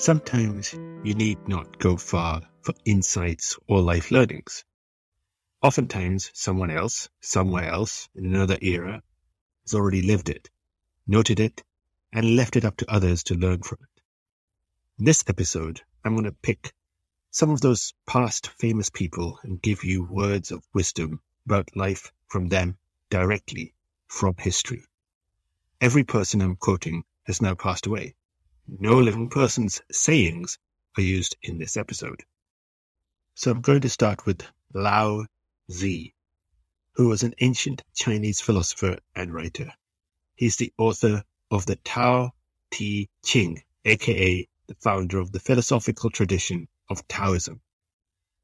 Sometimes you need not go far for insights or life learnings. Oftentimes, someone else, somewhere else, in another era, has already lived it, noted it, and left it up to others to learn from it. In this episode, I'm going to pick some of those past famous people and give you words of wisdom about life from them directly from history. Every person I'm quoting has now passed away. No living person's sayings are used in this episode. So I'm going to start with Lao Tzu, who was an ancient Chinese philosopher and writer. He's the author of the Tao Te Ching, aka the founder of the philosophical tradition of Taoism,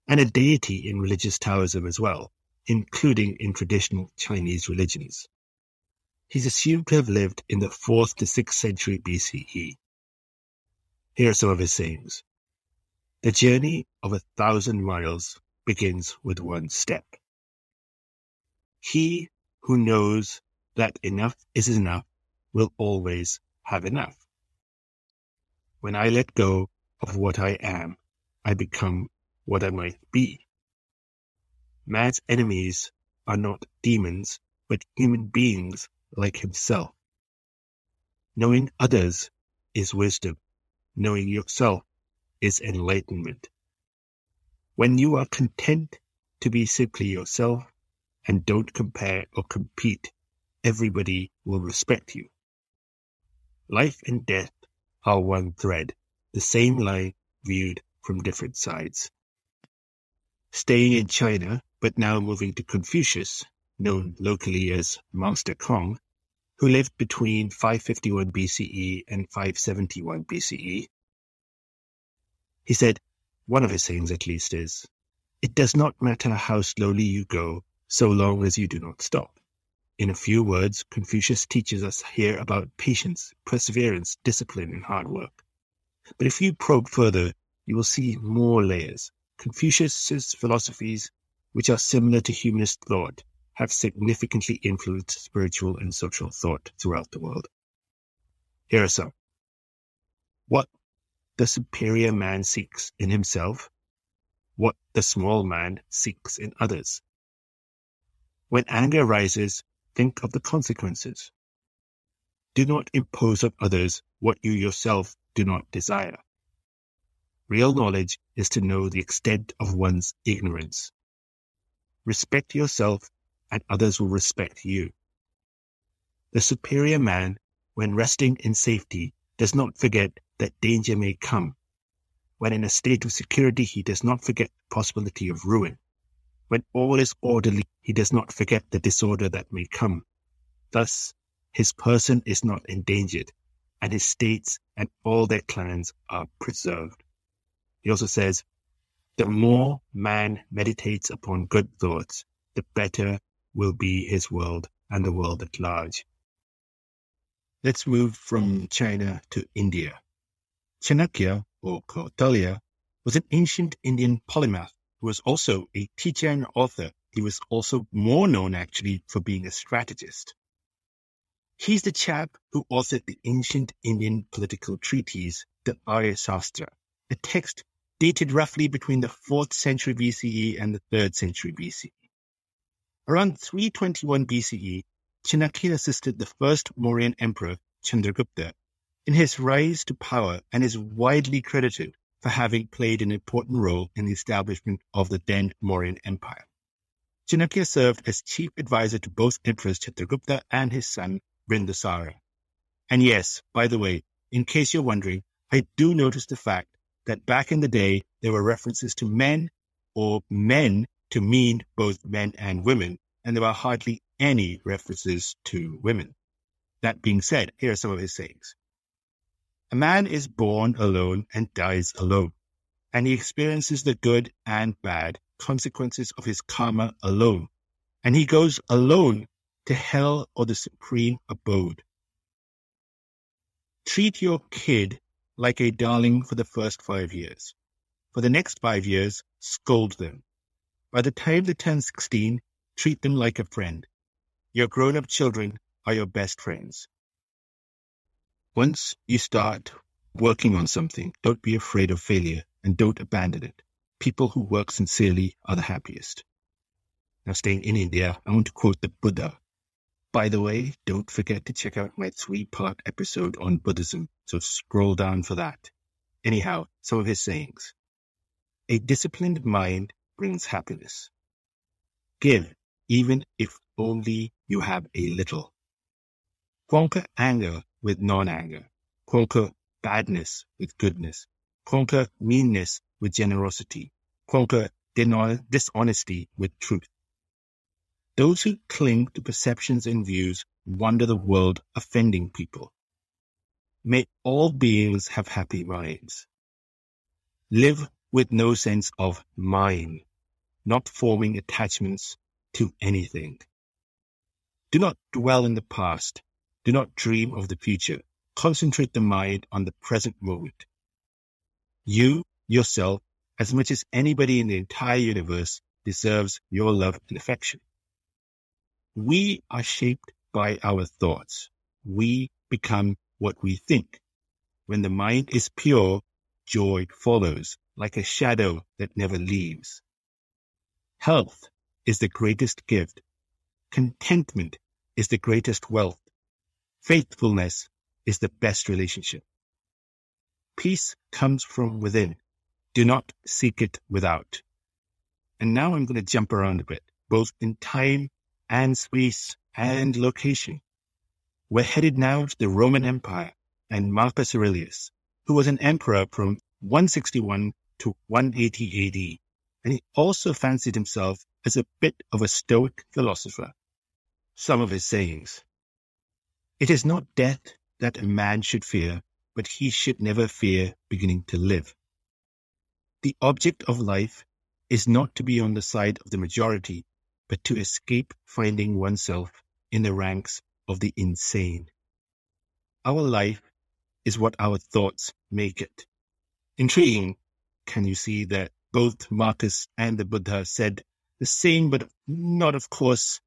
and a deity in religious Taoism as well, including in traditional Chinese religions. He's assumed to have lived in the 4th to 6th century BCE. Here are some of his sayings. The journey of a thousand miles begins with one step. He who knows that enough is enough will always have enough. When I let go of what I am, I become what I might be. Man's enemies are not demons, but human beings like himself. Knowing others is wisdom. Knowing yourself is enlightenment. When you are content to be simply yourself and don't compare or compete, everybody will respect you. Life and death are one thread, the same line viewed from different sides. Staying in China, but now moving to Confucius, known locally as Master Kong, who lived between 551 BCE and 571 BCE. He said, one of his sayings at least is, It does not matter how slowly you go, so long as you do not stop. In a few words, Confucius teaches us here about patience, perseverance, discipline, and hard work. But if you probe further, you will see more layers. Confucius's philosophies, which are similar to humanist thought, have significantly influenced spiritual and social thought throughout the world. Here are some. What the superior man seeks in himself, what the small man seeks in others. When anger rises, think of the consequences. Do not impose on others what you yourself do not desire. Real knowledge is to know the extent of one's ignorance. Respect yourself and others will respect you. The superior man, when resting in safety, does not forget that danger may come. When in a state of security, he does not forget the possibility of ruin. When all is orderly, he does not forget the disorder that may come. Thus, his person is not endangered, and his states and all their clans are preserved. He also says, the more man meditates upon good thoughts, the better will be his world and the world at large. Let's move from China to India. Chanakya, or Kautilya, was an ancient Indian polymath who was also a teacher and author. He was also more known actually for being a strategist. He's the chap who authored the ancient Indian political treatise, the Artha Shastra, a text dated roughly between the 4th century BCE and the 3rd century BCE. Around 321 BCE, Chanakya assisted the first Mauryan emperor, Chandragupta, in his rise to power and is widely credited for having played an important role in the establishment of the then Mauryan Empire. Chanakya served as chief advisor to both emperors Chandragupta and his son Bindusara. And yes, by the way, in case you're wondering, I do notice the fact that back in the day, there were references to men or men to mean both men and women, and there are hardly any references to women. That being said, here are some of his sayings. A man is born alone and dies alone, and he experiences the good and bad consequences of his karma alone, and he goes alone to hell or the supreme abode. Treat your kid like a darling for the first five years. For the next five years, scold them. By the time they turn 16, treat them like a friend. Your grown up children are your best friends. Once you start working on something, don't be afraid of failure and don't abandon it. People who work sincerely are the happiest. Now, staying in India, I want to quote the Buddha. By the way, don't forget to check out my three part episode on Buddhism, so scroll down for that. Anyhow, some of his sayings. A disciplined mind brings happiness. Give, even if only you have a little. Conquer anger with non anger. Conquer badness with goodness. Conquer meanness with generosity. Conquer dishonesty with truth. Those who cling to perceptions and views wander the world offending people. May all beings have happy minds. Live with no sense of mine, not forming attachments to anything. Do not dwell in the past. Do not dream of the future. Concentrate the mind on the present moment. You, yourself, as much as anybody in the entire universe, deserves your love and affection. We are shaped by our thoughts. We become what we think. When the mind is pure, joy follows like a shadow that never leaves. Health is the greatest gift. Contentment is the greatest wealth. Faithfulness is the best relationship. Peace comes from within. Do not seek it without. And now I'm going to jump around a bit, both in time and space and location. We're headed now to the Roman Empire and Marcus Aurelius, who was an emperor from 161 to 180 AD. And he also fancied himself as a bit of a Stoic philosopher. Some of his sayings. It is not death that a man should fear, but he should never fear beginning to live. The object of life is not to be on the side of the majority, but to escape finding oneself in the ranks of the insane. Our life is what our thoughts make it. Intriguing. Can you see that both Marcus and the Buddha said the same, but not, of course,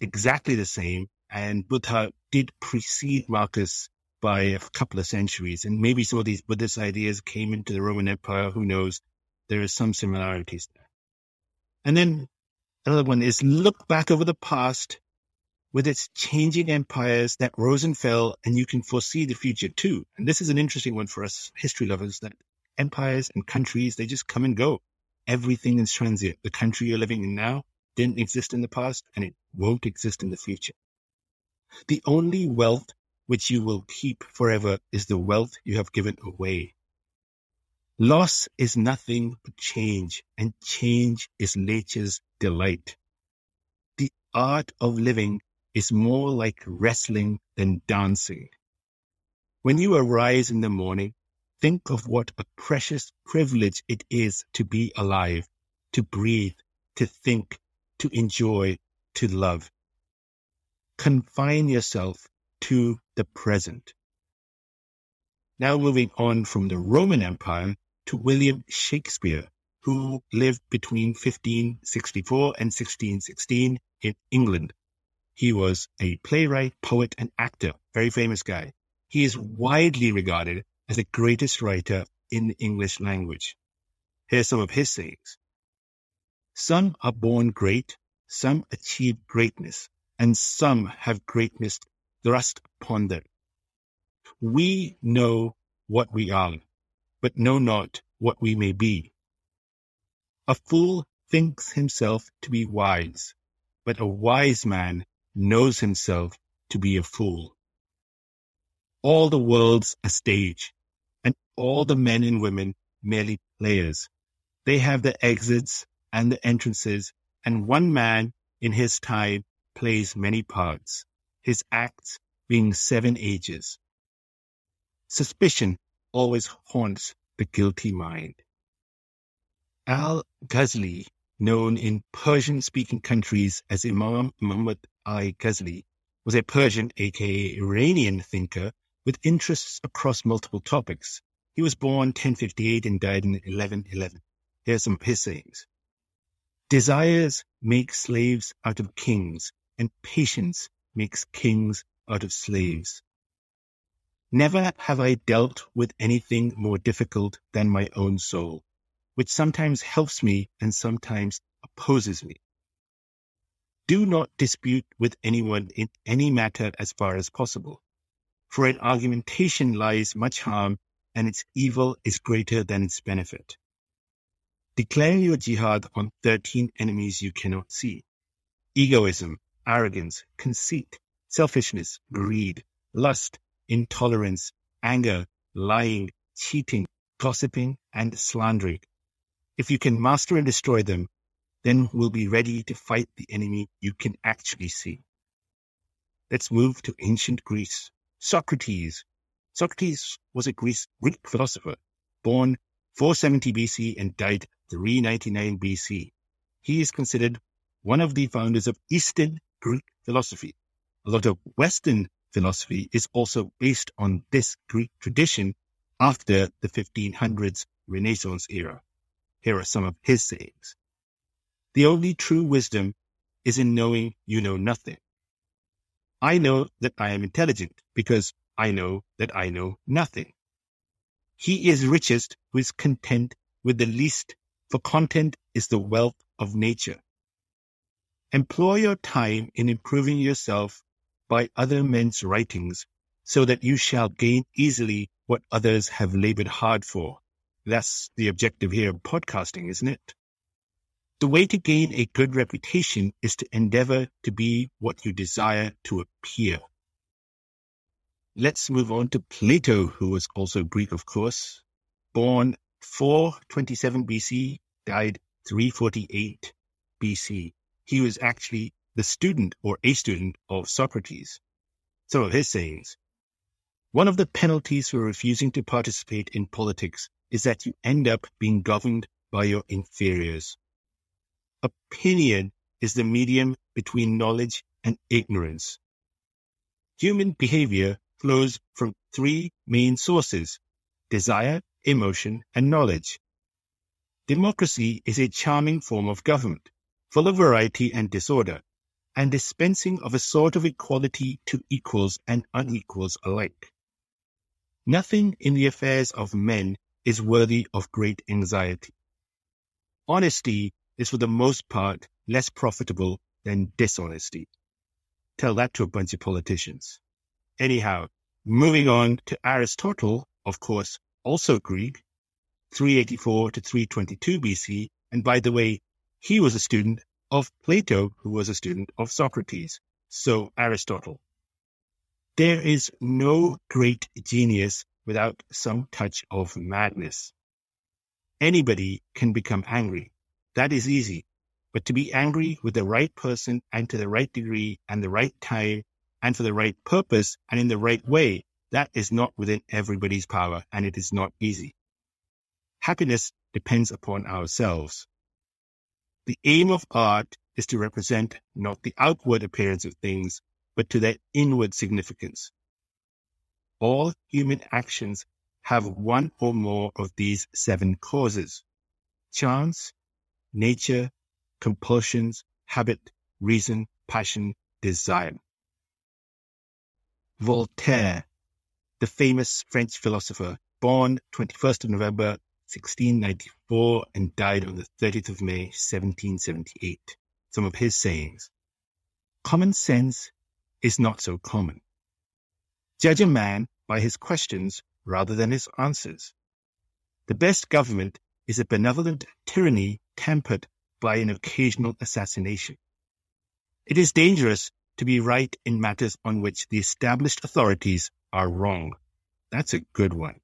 exactly the same. And Buddha did precede Marcus by a couple of centuries. And maybe some of these Buddhist ideas came into the Roman Empire. Who knows? There are some similarities there. And then another one is look back over the past with its changing empires that rose and fell, and you can foresee the future too. And this is an interesting one for us history lovers that empires and countries, they just come and go. Everything is transient. The country you're living in now didn't exist in the past and it won't exist in the future. The only wealth which you will keep forever is the wealth you have given away. Loss is nothing but change, and change is nature's delight. The art of living is more like wrestling than dancing. When you arise in the morning, think of what a precious privilege it is to be alive, to breathe, to think, to enjoy, to love. Confine yourself to the present. Now moving on from the Roman Empire to William Shakespeare, who lived between 1564 and 1616 in England. He was a playwright, poet, and actor, very famous guy. He is widely regarded as the greatest writer in the English language. Here's some of his sayings. Some are born great, some achieve greatness, and some have greatness thrust upon them. We know what we are, but know not what we may be. A fool thinks himself to be wise, but a wise man knows himself to be a fool. All the world's a stage, all the men and women merely players. They have the exits and the entrances, and one man in his time plays many parts, his acts being seven ages. Suspicion always haunts the guilty mind. Al Ghazali known in Persian-speaking countries as Imam Muhammad I. Ghazali, was a Persian, aka Iranian thinker with interests across multiple topics. He was born 1058 and died in 1111. Here's some of his sayings. Desires make slaves out of kings, and patience makes kings out of slaves. Never have I dealt with anything more difficult than my own soul, which sometimes helps me and sometimes opposes me. Do not dispute with anyone in any matter as far as possible, for in argumentation lies much harm and its evil is greater than its benefit. Declare your jihad on 13 enemies you cannot see. Egoism, arrogance, conceit, selfishness, greed, lust, intolerance, anger, lying, cheating, gossiping, and slandering. If you can master and destroy them, then we'll be ready to fight the enemy you can actually see. Let's move to ancient Greece. Socrates. Socrates was a Greek philosopher, born 470 BC and died 399 BC. He is considered one of the founders of Eastern Greek philosophy. A lot of Western philosophy is also based on this Greek tradition after the 1500s Renaissance era. Here are some of his sayings. The only true wisdom is in knowing you know nothing. I know that I am intelligent because I know that I know nothing. He is richest who is content with the least, for content is the wealth of nature. Employ your time in improving yourself by other men's writings, so that you shall gain easily what others have labored hard for. That's the objective here of podcasting, isn't it? The way to gain a good reputation is to endeavor to be what you desire to appear. Let's move on to Plato, who was also Greek, of course. Born 427 BC, died 348 BC. He was actually the student or a student of Socrates. Some of his sayings. One of the penalties for refusing to participate in politics is that you end up being governed by your inferiors. Opinion is the medium between knowledge and ignorance. Human behavior flows from three main sources desire, emotion, and knowledge. Democracy is a charming form of government, full of variety and disorder and dispensing of a sort of equality to equals and unequals alike. Nothing in the affairs of men is worthy of great anxiety. Honesty is for the most part less profitable than dishonesty. Tell that to a bunch of politicians. Anyhow, moving on to Aristotle, of course, also Greek, 384 to 322 BC. And by the way, he was a student of Plato, who was a student of Socrates. So Aristotle. There is no great genius without some touch of madness. Anybody can become angry. That is easy. But to be angry with the right person and to the right degree and the right time and for the right purpose and in the right way, that is not within everybody's power and it is not easy. Happiness depends upon ourselves. The aim of art is to represent not the outward appearance of things, but to their inward significance. All human actions have one or more of these seven causes. Chance, nature, compulsions, habit, reason, passion, desire. Voltaire, the famous French philosopher, born 21st of November 1694 and died on the 30th of May, 1778. Some of his sayings. Common sense is not so common. Judge a man by his questions rather than his answers. The best government is a benevolent tyranny tempered by an occasional assassination. It is dangerous to be right in matters on which the established authorities are wrong. That's a good one.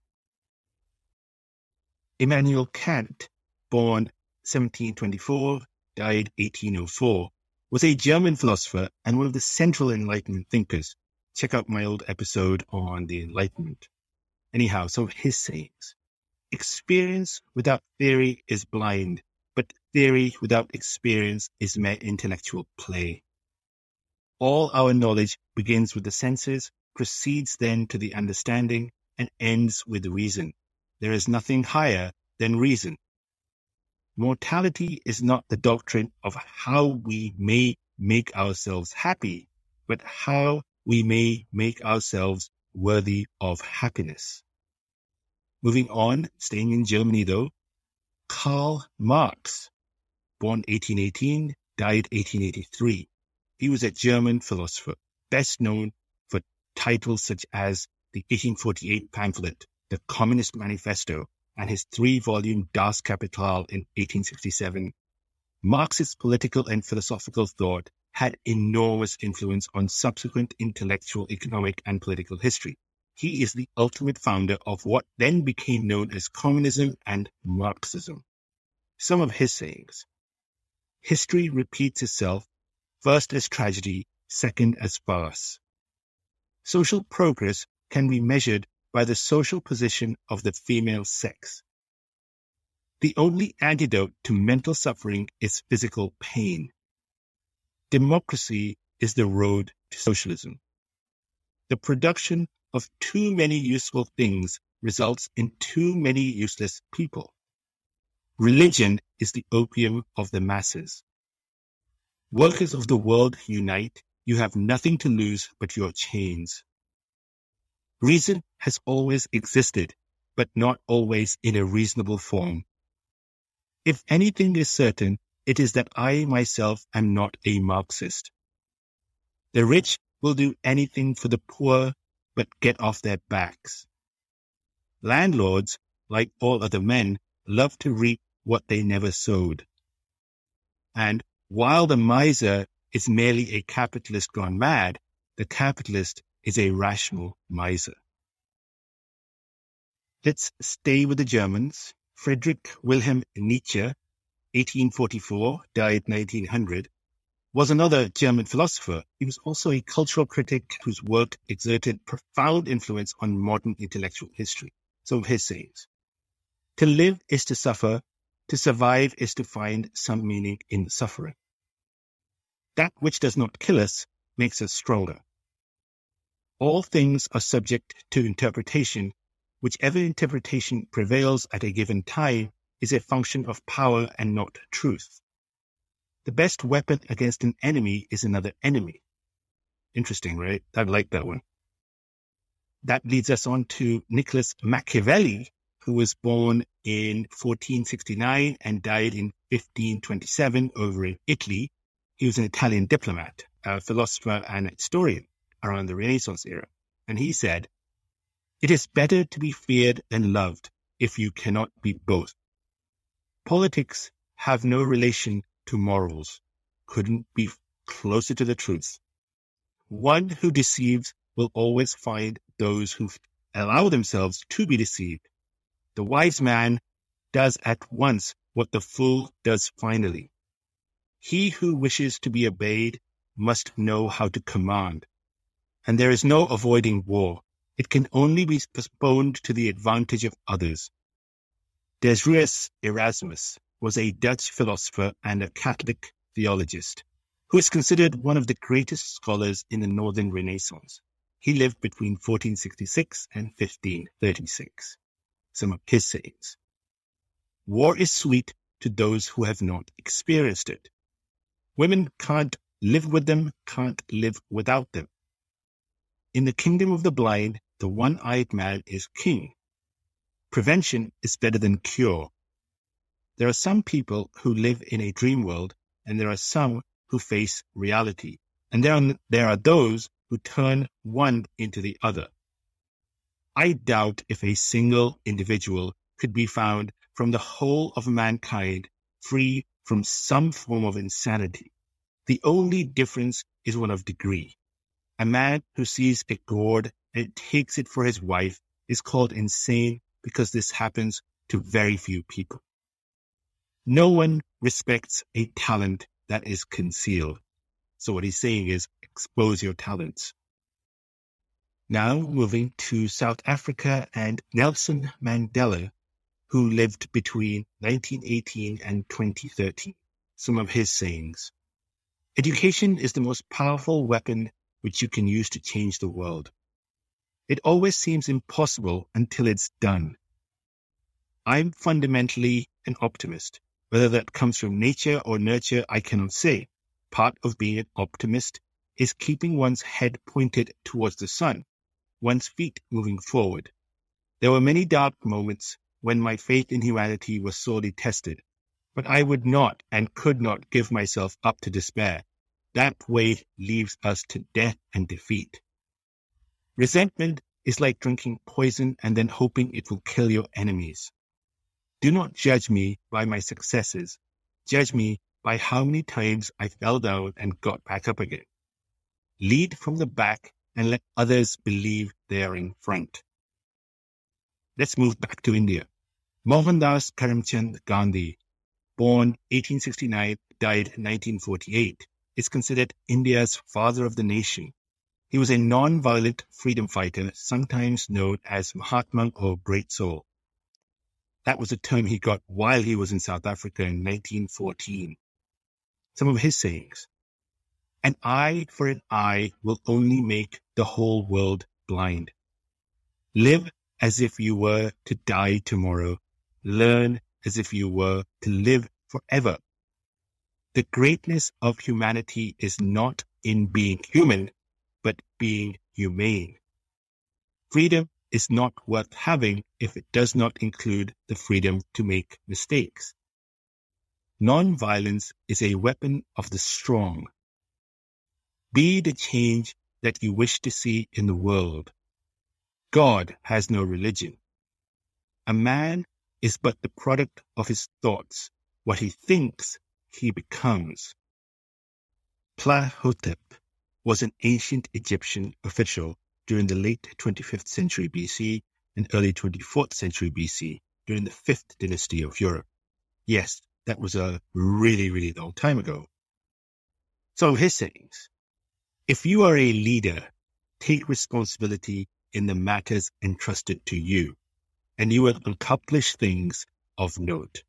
Immanuel Kant, born 1724, died 1804, was a German philosopher and one of the central Enlightenment thinkers. Check out my old episode on the Enlightenment. Anyhow, some of his sayings. Experience without theory is blind, but theory without experience is mere intellectual play. All our knowledge begins with the senses, proceeds then to the understanding, and ends with reason. There is nothing higher than reason. Mortality is not the doctrine of how we may make ourselves happy, but how we may make ourselves worthy of happiness. Moving on, staying in Germany though, Karl Marx, born 1818, died 1883. He was a German philosopher, best known for titles such as the 1848 pamphlet, The Communist Manifesto, and his three-volume Das Kapital in 1867. Marx's political and philosophical thought had enormous influence on subsequent intellectual, economic, and political history. He is the ultimate founder of what then became known as communism and Marxism. Some of his sayings. History repeats itself, first as tragedy, second as farce. Social progress can be measured by the social position of the female sex. The only antidote to mental suffering is physical pain. Democracy is the road to socialism. The production of too many useful things results in too many useless people. Religion is the opium of the masses. Workers of the world unite. You have nothing to lose but your chains. Reason has always existed, but not always in a reasonable form. If anything is certain, it is that I myself am not a Marxist. The rich will do anything for the poor but get off their backs. Landlords, like all other men, love to reap what they never sowed. And while the miser is merely a capitalist gone mad, the capitalist is a rational miser. Let's stay with the Germans Friedrich Wilhelm Nietzsche, 1844, died 1900, was another German philosopher. He was also a cultural critic whose work exerted profound influence on modern intellectual history. Some of his sayings. To live is to suffer. To survive is to find some meaning in suffering. That which does not kill us makes us stronger. All things are subject to interpretation Whichever interpretation prevails at a given time is a function of power and not truth. The best weapon against an enemy is another enemy. Interesting, right? I like that one. That leads us on to Nicholas Machiavelli, who was born in 1469 and died in 1527 over in Italy. He was an Italian diplomat, a philosopher, and historian around the Renaissance era. And he said, it is better to be feared than loved if you cannot be both. Politics have no relation to morals. Couldn't be closer to the truth. One who deceives will always find those who allow themselves to be deceived. The wise man does at once what the fool does finally. He who wishes to be obeyed must know how to command. And there is no avoiding war. It can only be postponed to the advantage of others. Desiderius Erasmus was a Dutch philosopher and a Catholic theologist who is considered one of the greatest scholars in the Northern Renaissance. He lived between 1466 and 1536. Some of his sayings. War is sweet to those who have not experienced it. Women can't live with them, can't live without them. In the kingdom of the blind, the one-eyed man is king. Prevention is better than cure. There are some people who live in a dream world and there are some who face reality. And there are, there are those who turn one into the other. I doubt if a single individual could be found from the whole of mankind free from some form of insanity. The only difference is one of degree. A man who sees a gourd and takes it for his wife is called insane because this happens to very few people. No one respects a talent that is concealed. So what he's saying is expose your talents. Now moving to South Africa and Nelson Mandela, who lived between 1918 and 2013. Some of his sayings. Education is the most powerful weapon which you can use to change the world. It always seems impossible until it's done. I'm fundamentally an optimist. Whether that comes from nature or nurture, I cannot say. Part of being an optimist is keeping one's head pointed towards the sun. One's feet moving forward. There were many dark moments when my faith in humanity was sorely tested, but I would not and could not give myself up to despair. That way leaves us to death and defeat. Resentment is like drinking poison and then hoping it will kill your enemies. Do not judge me by my successes. Judge me by how many times I fell down and got back up again. Lead from the back and let others believe they are in front. Let's move back to India. Mohandas Karamchand Gandhi, born 1869, died 1948, is considered India's father of the nation. He was a non-violent freedom fighter, sometimes known as Mahatma or Great Soul. That was a term he got while he was in South Africa in 1914. Some of his sayings. An eye for an eye will only make the whole world blind. Live as if you were to die tomorrow. Learn as if you were to live forever. The greatness of humanity is not in being human, but being humane. Freedom is not worth having if it does not include the freedom to make mistakes. Non-violence is a weapon of the strong. Be the change that you wish to see in the world. God has no religion. A man is but the product of his thoughts. What he thinks, he becomes. Ptahhotep was an ancient Egyptian official during the late 25th century BC and early 24th century BC during the fifth dynasty of Europe. Yes, that was a really, really long time ago. So his sayings, if you are a leader, take responsibility in the matters entrusted to you, and you will accomplish things of note.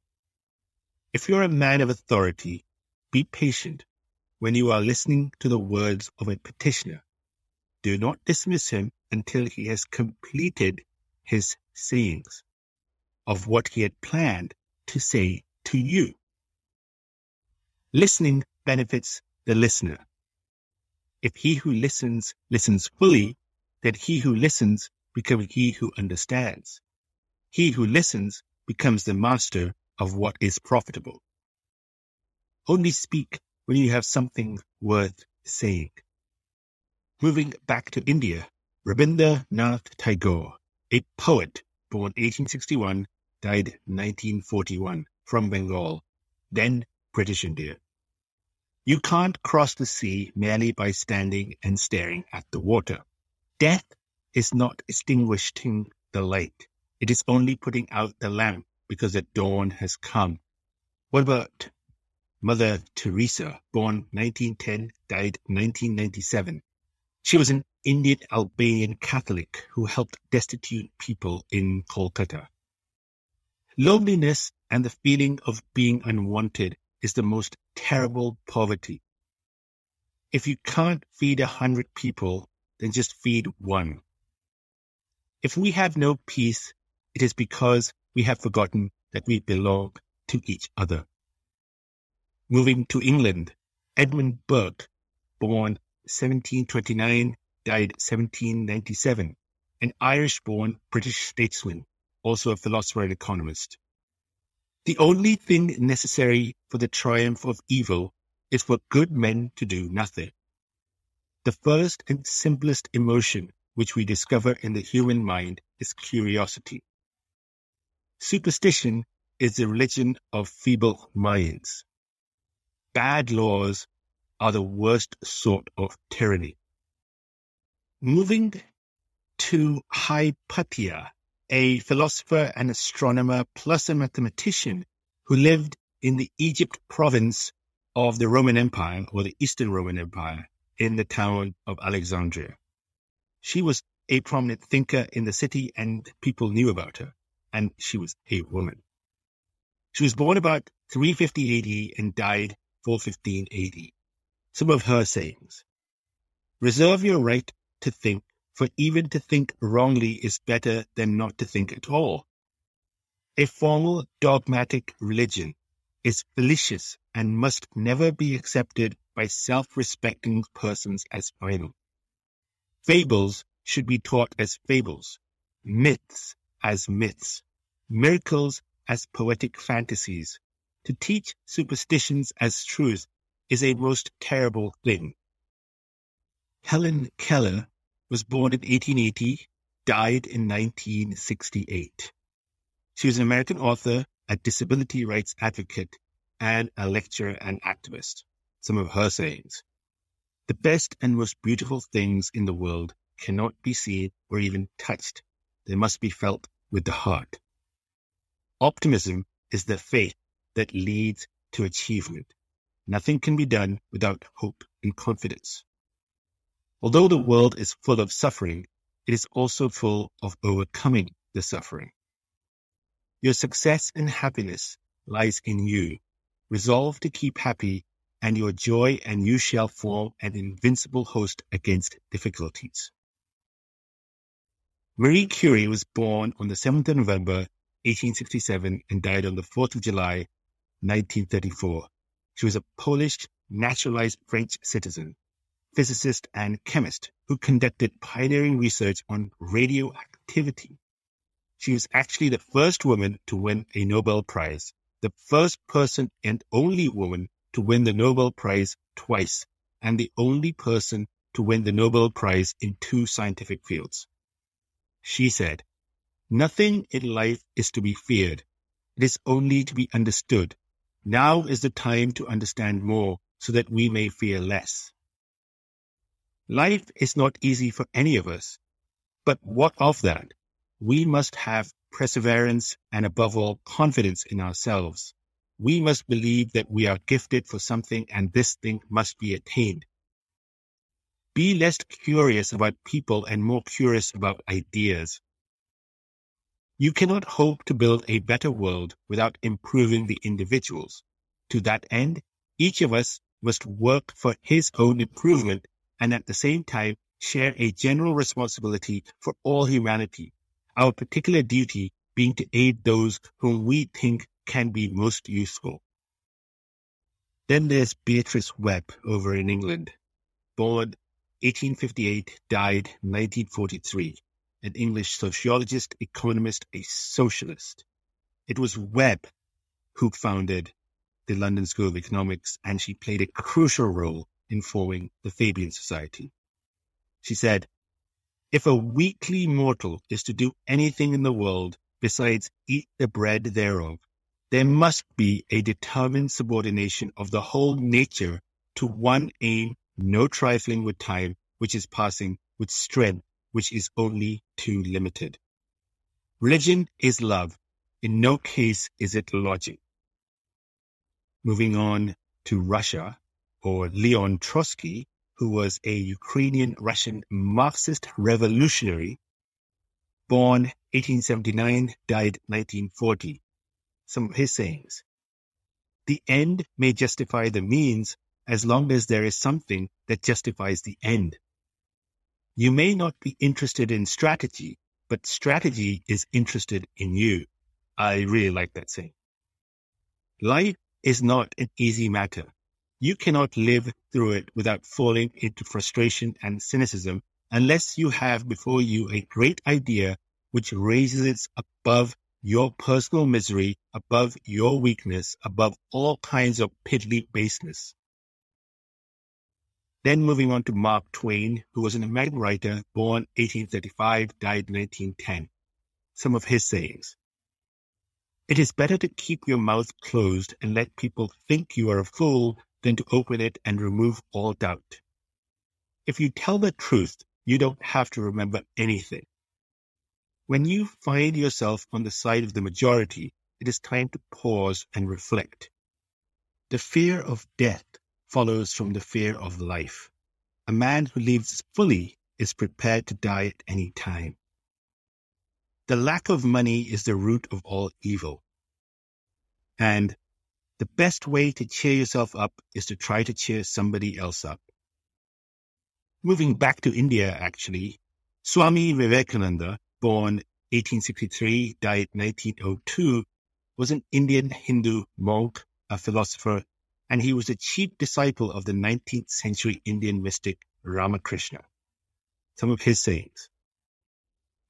If you're a man of authority, be patient when you are listening to the words of a petitioner. Do not dismiss him until he has completed his sayings of what he had planned to say to you. Listening benefits the listener. If he who listens listens fully, then he who listens becomes he who understands. He who listens becomes the master of what is profitable. Only speak when you have something worth saying. Moving back to India, Rabindranath Tagore, a poet born 1861, died 1941 from Bengal, then British India. You can't cross the sea merely by standing and staring at the water. Death is not extinguishing the light. It is only putting out the lamp because the dawn has come. What about Mother Teresa, born 1910, died 1997? She was an Indian Albanian Catholic who helped destitute people in Kolkata. Loneliness and the feeling of being unwanted is the most terrible poverty. If you can't feed a hundred people, then just feed one. If we have no peace, it is because we have forgotten that we belong to each other. Moving to England, Edmund Burke, born 1729, died 1797, an Irish-born British statesman, also a philosopher and economist. The only thing necessary for the triumph of evil is for good men to do nothing. The first and simplest emotion which we discover in the human mind is curiosity. Superstition is the religion of feeble minds. Bad laws are the worst sort of tyranny. Moving to Hypatia, a philosopher and astronomer plus a mathematician who lived in the Egypt province of the Roman Empire or the Eastern Roman Empire in the town of Alexandria. She was a prominent thinker in the city and people knew about her, and she was a woman. She was born about 350 AD and died 415 AD. Some of her sayings. Reserve your right to think, for even to think wrongly is better than not to think at all. A formal dogmatic religion is fallacious and must never be accepted by self-respecting persons as final. Fables should be taught as fables, myths as myths, miracles as poetic fantasies. To teach superstitions as truth is a most terrible thing. Helen Keller was born in 1880, died in 1968. She was an American author, a disability rights advocate, and a lecturer and activist. Some of her sayings. The best and most beautiful things in the world cannot be seen or even touched. They must be felt with the heart. Optimism is the faith that leads to achievement. Nothing can be done without hope and confidence. Although the world is full of suffering, it is also full of overcoming the suffering. Your success and happiness lies in you. Resolve to keep happy and your joy and you shall form an invincible host against difficulties. Marie Curie was born on the 7th of November 1867 and died on the 4th of July 1934. She was a Polish naturalized French citizen, physicist and chemist who conducted pioneering research on radioactivity. She was actually the first woman to win a Nobel Prize, the first person and only woman to win the Nobel Prize twice and the only person to win the Nobel Prize in two scientific fields. She said, Nothing in life is to be feared. It is only to be understood. Now is the time to understand more so that we may fear less. Life is not easy for any of us, but what of that? We must have perseverance and above all confidence in ourselves we must believe that we are gifted for something and this thing must be attained. Be less curious about people and more curious about ideas. You cannot hope to build a better world without improving the individuals. To that end, each of us must work for his own improvement and at the same time share a general responsibility for all humanity, our particular duty being to aid those whom we think can be most useful. Then there's Beatrice Webb over in England, born 1858, died 1943, an English sociologist, economist, a socialist. It was Webb who founded the London School of Economics, and she played a crucial role in forming the Fabian Society. She said, if a weakly mortal is to do anything in the world besides eat the bread thereof, there must be a determined subordination of the whole nature to one aim, no trifling with time, which is passing, with strength, which is only too limited. Religion is love. In no case is it logic. Moving on to Russia, or Leon Trotsky, who was a Ukrainian Russian Marxist revolutionary, born 1879, died 1940 some of his sayings. The end may justify the means as long as there is something that justifies the end. You may not be interested in strategy, but strategy is interested in you. I really like that saying. Life is not an easy matter. You cannot live through it without falling into frustration and cynicism unless you have before you a great idea which raises it above your personal misery above your weakness, above all kinds of piddly baseness. Then moving on to Mark Twain, who was an American writer born 1835, died 1910. Some of his sayings. It is better to keep your mouth closed and let people think you are a fool than to open it and remove all doubt. If you tell the truth, you don't have to remember anything. When you find yourself on the side of the majority, it is time to pause and reflect. The fear of death follows from the fear of life. A man who lives fully is prepared to die at any time. The lack of money is the root of all evil. And the best way to cheer yourself up is to try to cheer somebody else up. Moving back to India, actually, Swami Vivekananda born 1863, died 1902, was an Indian Hindu monk, a philosopher, and he was a chief disciple of the 19th century Indian mystic Ramakrishna. Some of his sayings.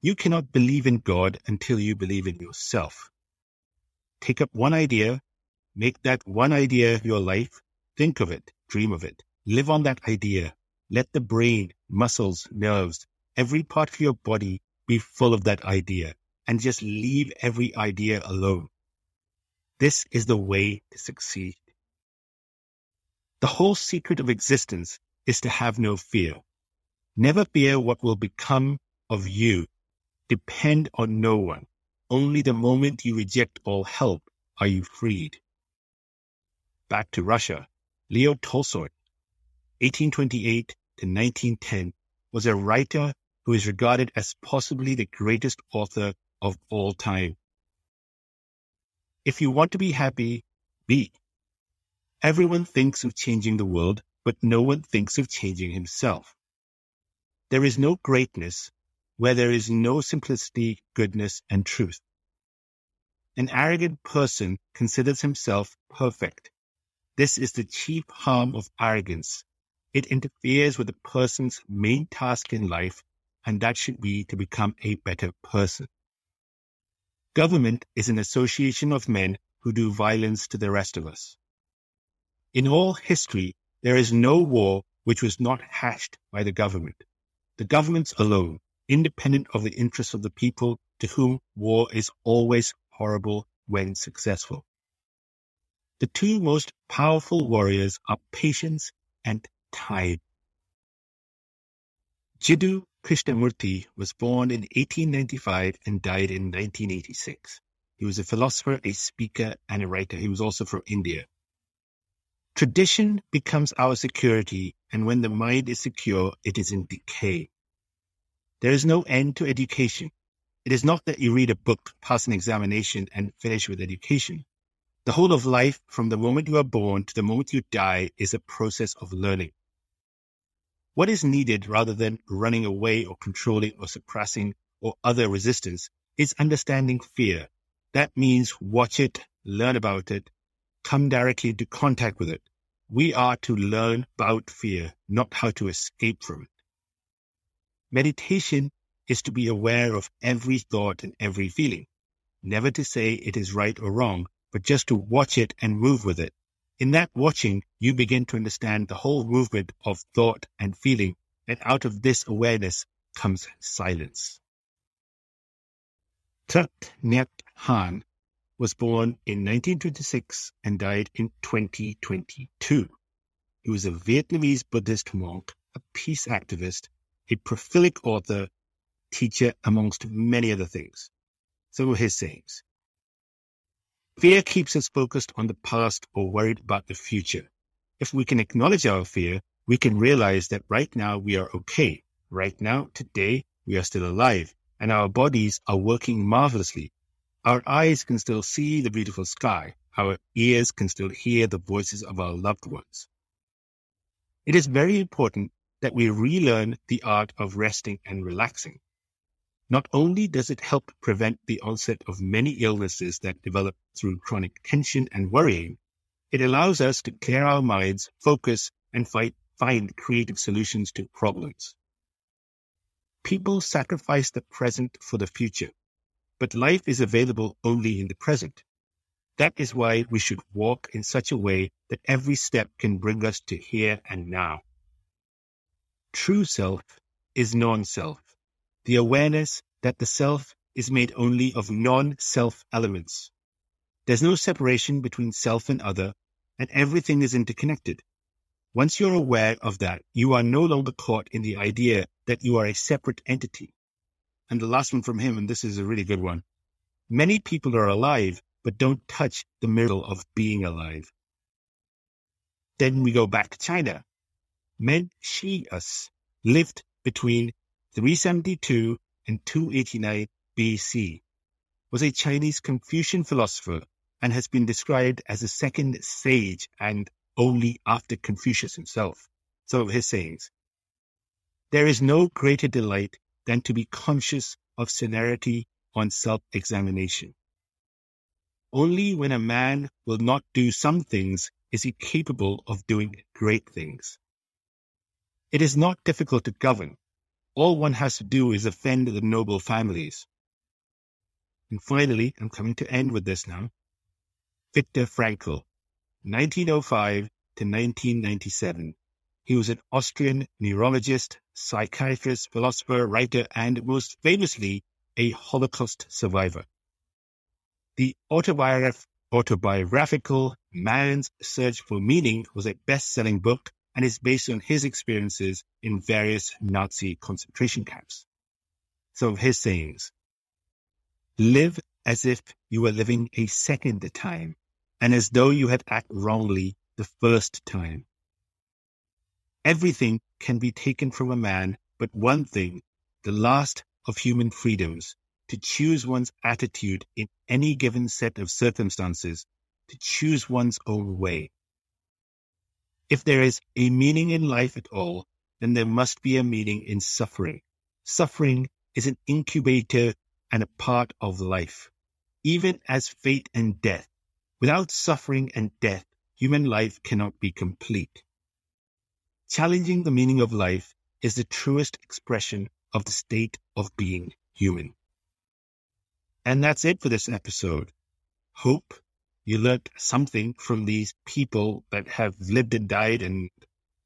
You cannot believe in God until you believe in yourself. Take up one idea, make that one idea your life, think of it, dream of it, live on that idea. Let the brain, muscles, nerves, every part of your body be full of that idea and just leave every idea alone. This is the way to succeed. The whole secret of existence is to have no fear. Never fear what will become of you. Depend on no one. Only the moment you reject all help are you freed. Back to Russia. Leo Tolstoy, 1828 to 1910, was a writer who is regarded as possibly the greatest author of all time. If you want to be happy, be. Everyone thinks of changing the world, but no one thinks of changing himself. There is no greatness where there is no simplicity, goodness, and truth. An arrogant person considers himself perfect. This is the chief harm of arrogance. It interferes with a person's main task in life, and that should be to become a better person. Government is an association of men who do violence to the rest of us. In all history, there is no war which was not hashed by the government. The governments alone, independent of the interests of the people to whom war is always horrible when successful. The two most powerful warriors are patience and time. Jiddu Krishnamurti was born in 1895 and died in 1986. He was a philosopher, a speaker, and a writer. He was also from India. Tradition becomes our security, and when the mind is secure, it is in decay. There is no end to education. It is not that you read a book, pass an examination, and finish with education. The whole of life, from the moment you are born to the moment you die, is a process of learning. What is needed rather than running away or controlling or suppressing or other resistance is understanding fear. That means watch it, learn about it, come directly into contact with it. We are to learn about fear, not how to escape from it. Meditation is to be aware of every thought and every feeling, never to say it is right or wrong, but just to watch it and move with it in that watching, you begin to understand the whole movement of thought and feeling, and out of this awareness comes silence. Thich Nhat Hanh was born in 1926 and died in 2022. He was a Vietnamese Buddhist monk, a peace activist, a prolific author, teacher, amongst many other things. Some of his sayings. Fear keeps us focused on the past or worried about the future. If we can acknowledge our fear, we can realize that right now we are okay. Right now, today, we are still alive and our bodies are working marvelously. Our eyes can still see the beautiful sky. Our ears can still hear the voices of our loved ones. It is very important that we relearn the art of resting and relaxing. Not only does it help prevent the onset of many illnesses that develop through chronic tension and worrying, it allows us to clear our minds, focus, and fight, find creative solutions to problems. People sacrifice the present for the future, but life is available only in the present. That is why we should walk in such a way that every step can bring us to here and now. True self is non-self the awareness that the self is made only of non-self elements. There's no separation between self and other, and everything is interconnected. Once you're aware of that, you are no longer caught in the idea that you are a separate entity. And the last one from him, and this is a really good one. Many people are alive, but don't touch the miracle of being alive. Then we go back to China. Men Shi-us lived between 372 and 289 BC, was a Chinese Confucian philosopher and has been described as the second sage and only after Confucius himself. Some of his sayings. There is no greater delight than to be conscious of severity on self-examination. Only when a man will not do some things is he capable of doing great things. It is not difficult to govern all one has to do is offend the noble families. And finally, I'm coming to end with this now. Viktor Frankl, 1905 to 1997. He was an Austrian neurologist, psychiatrist, philosopher, writer, and most famously, a Holocaust survivor. The autobiograph- autobiographical Man's Search for Meaning was a best-selling book and is based on his experiences in various Nazi concentration camps. Some of his sayings. Live as if you were living a second time and as though you had acted wrongly the first time. Everything can be taken from a man, but one thing, the last of human freedoms, to choose one's attitude in any given set of circumstances, to choose one's own way. If there is a meaning in life at all, then there must be a meaning in suffering. Suffering is an incubator and a part of life, even as fate and death. Without suffering and death, human life cannot be complete. Challenging the meaning of life is the truest expression of the state of being human. And that's it for this episode. Hope you learned something from these people that have lived and died and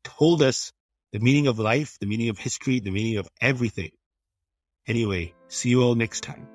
told us the meaning of life, the meaning of history, the meaning of everything. Anyway, see you all next time.